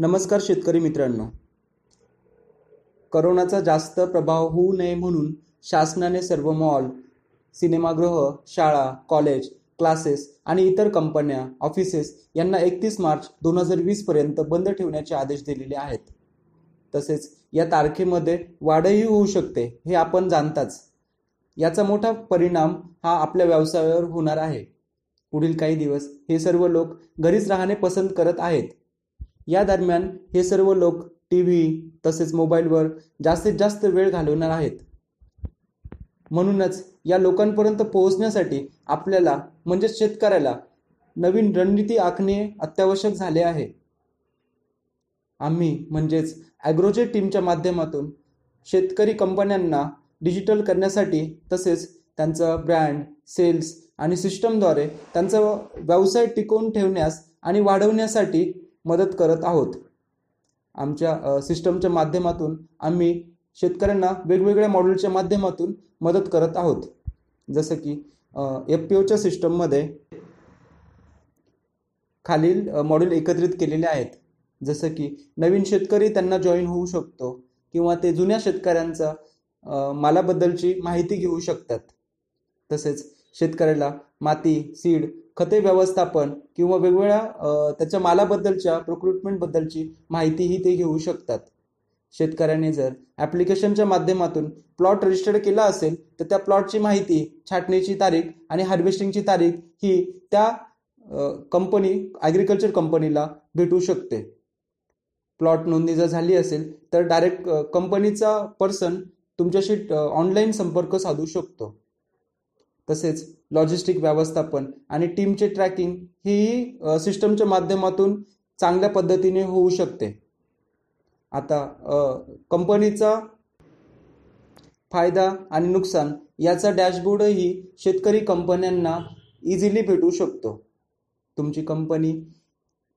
नमस्कार शेतकरी मित्रांनो. करोनाचा जास्त प्रभाव होऊ नये म्हणून शासनाने सर्व मॉल सिनेमागृह शाळा कॉलेज क्लासेस आणि इतर कंपन्या ऑफिसेस यांना एकतीस मार्च दोन हजार वीसपर्यंत बंद ठेवण्याचे आदेश दिलेले आहेत. तसेच या तारखेमध्ये वाढही होऊ शकते हे आपण जाणताच. याचा मोठा परिणाम हा आपल्या व्यवसायावर होणार आहे. पुढील काही दिवस हे सर्व लोक घरीच राहणे पसंत करत आहेत. या दरम्यान हे सर्व लोक टी व्ही तसेच मोबाईलवर जास्तीत जास्त वेळ घालवणार आहेत. म्हणूनच या लोकांपर्यंत पोहोचण्यासाठी आपल्याला म्हणजेच शेतकऱ्याला नवीन रणनीती आखणे अत्यावश्यक झाले आहे. आम्ही म्हणजेच ॲग्रोचे टीमच्या माध्यमातून शेतकरी कंपन्यांना डिजिटल करण्यासाठी तसेच त्यांचं ब्रँड सेल्स आणि सिस्टमद्वारे त्यांचा व्यवसाय टिकवून ठेवण्यास आणि वाढवण्यासाठी मदत करत आहोत. आमच्या सिस्टमच्या माध्यमातून आम्ही शेतकऱ्यांना वेगवेगळ्या मॉडेलच्या माध्यमातून मदत करत आहोत. जसं की एफ पी ओच्या सिस्टममध्ये खालील मॉड्यूल एकत्रित केलेले आहेत. जसं की नवीन शेतकरी त्यांना जॉईन होऊ शकतो किंवा ते जुन्या शेतकऱ्यांचा मालाबद्दलची माहिती घेऊ शकतात. तसेच शेतकऱ्याला माती सीड खते व्यवस्थापन किंवा वेगवेगळ्या त्याच्या मालाबद्दलच्या प्रोक्रुटमेंटबद्दलची माहितीही ते घेऊ शकतात. शेतकऱ्याने जर ॲप्लिकेशनच्या माध्यमातून प्लॉट रजिस्टर्ड केला असेल तर त्या प्लॉटची माहिती छाटणीची तारीख आणि हार्वेस्टिंगची तारीख ही त्या कंपनी ॲग्रिकल्चर कंपनीला भेटू शकते. प्लॉट नोंदणी जर झाली असेल तर डायरेक्ट कंपनीचा पर्सन तुमच्याशी ऑनलाईन संपर्क साधू शकतो. तसेच लॉजिस्टिक व्यवस्थापन आणि टीमचे ट्रॅकिंग ही सिस्टमच्या माध्यमातून चांगल्या पद्धतीने होऊ शकते. आता कंपनीचा फायदा आणि नुकसान याचा डॅशबोर्डही शेतकरी कंपन्यांना इझिली भेटू शकतो. तुमची कंपनी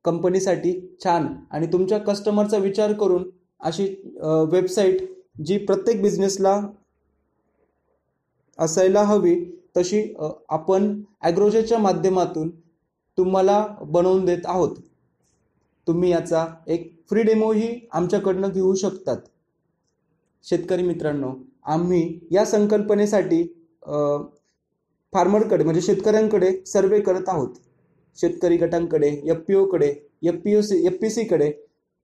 कंपनीसाठी छान आणि तुमच्या कस्टमरचा विचार करून अशी वेबसाईट जी प्रत्येक बिझनेसला असायला हवी तशी आपण ॲग्रोजेच्या माध्यमातून तुम्हाला बनवून देत आहोत. तुम्ही याचा एक फ्री डेमोही आमच्याकडनं घेऊ शकतात. शेतकरी मित्रांनो आम्ही या संकल्पनेसाठी फार्मरकडे म्हणजे शेतकऱ्यांकडे सर्वे करत आहोत. शेतकरी गटांकडे F P ओकडे F P O C F P सीकडे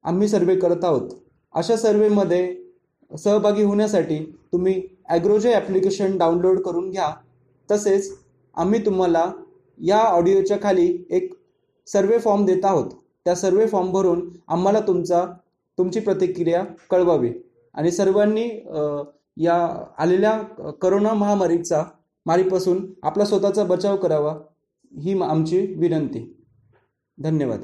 आम्ही सर्वे करत आहोत. अशा सर्वेमध्ये सहभागी होण्यासाठी तुम्ही ॲग्रोजे ॲप्लिकेशन डाउनलोड करून घ्या. तसेच आम्ही तुम्हाला या ऑडिओच्या खाली एक सर्वे फॉर्म देत आहोत. त्या सर्वे फॉर्म भरून आम्हाला तुमचा तुमची प्रतिक्रिया कळवावी. आणि सर्वांनी या आलेल्या करोना महामारीचा मारीपासून आपला स्वतःचा बचाव करावा ही आमची विनंती. धन्यवाद.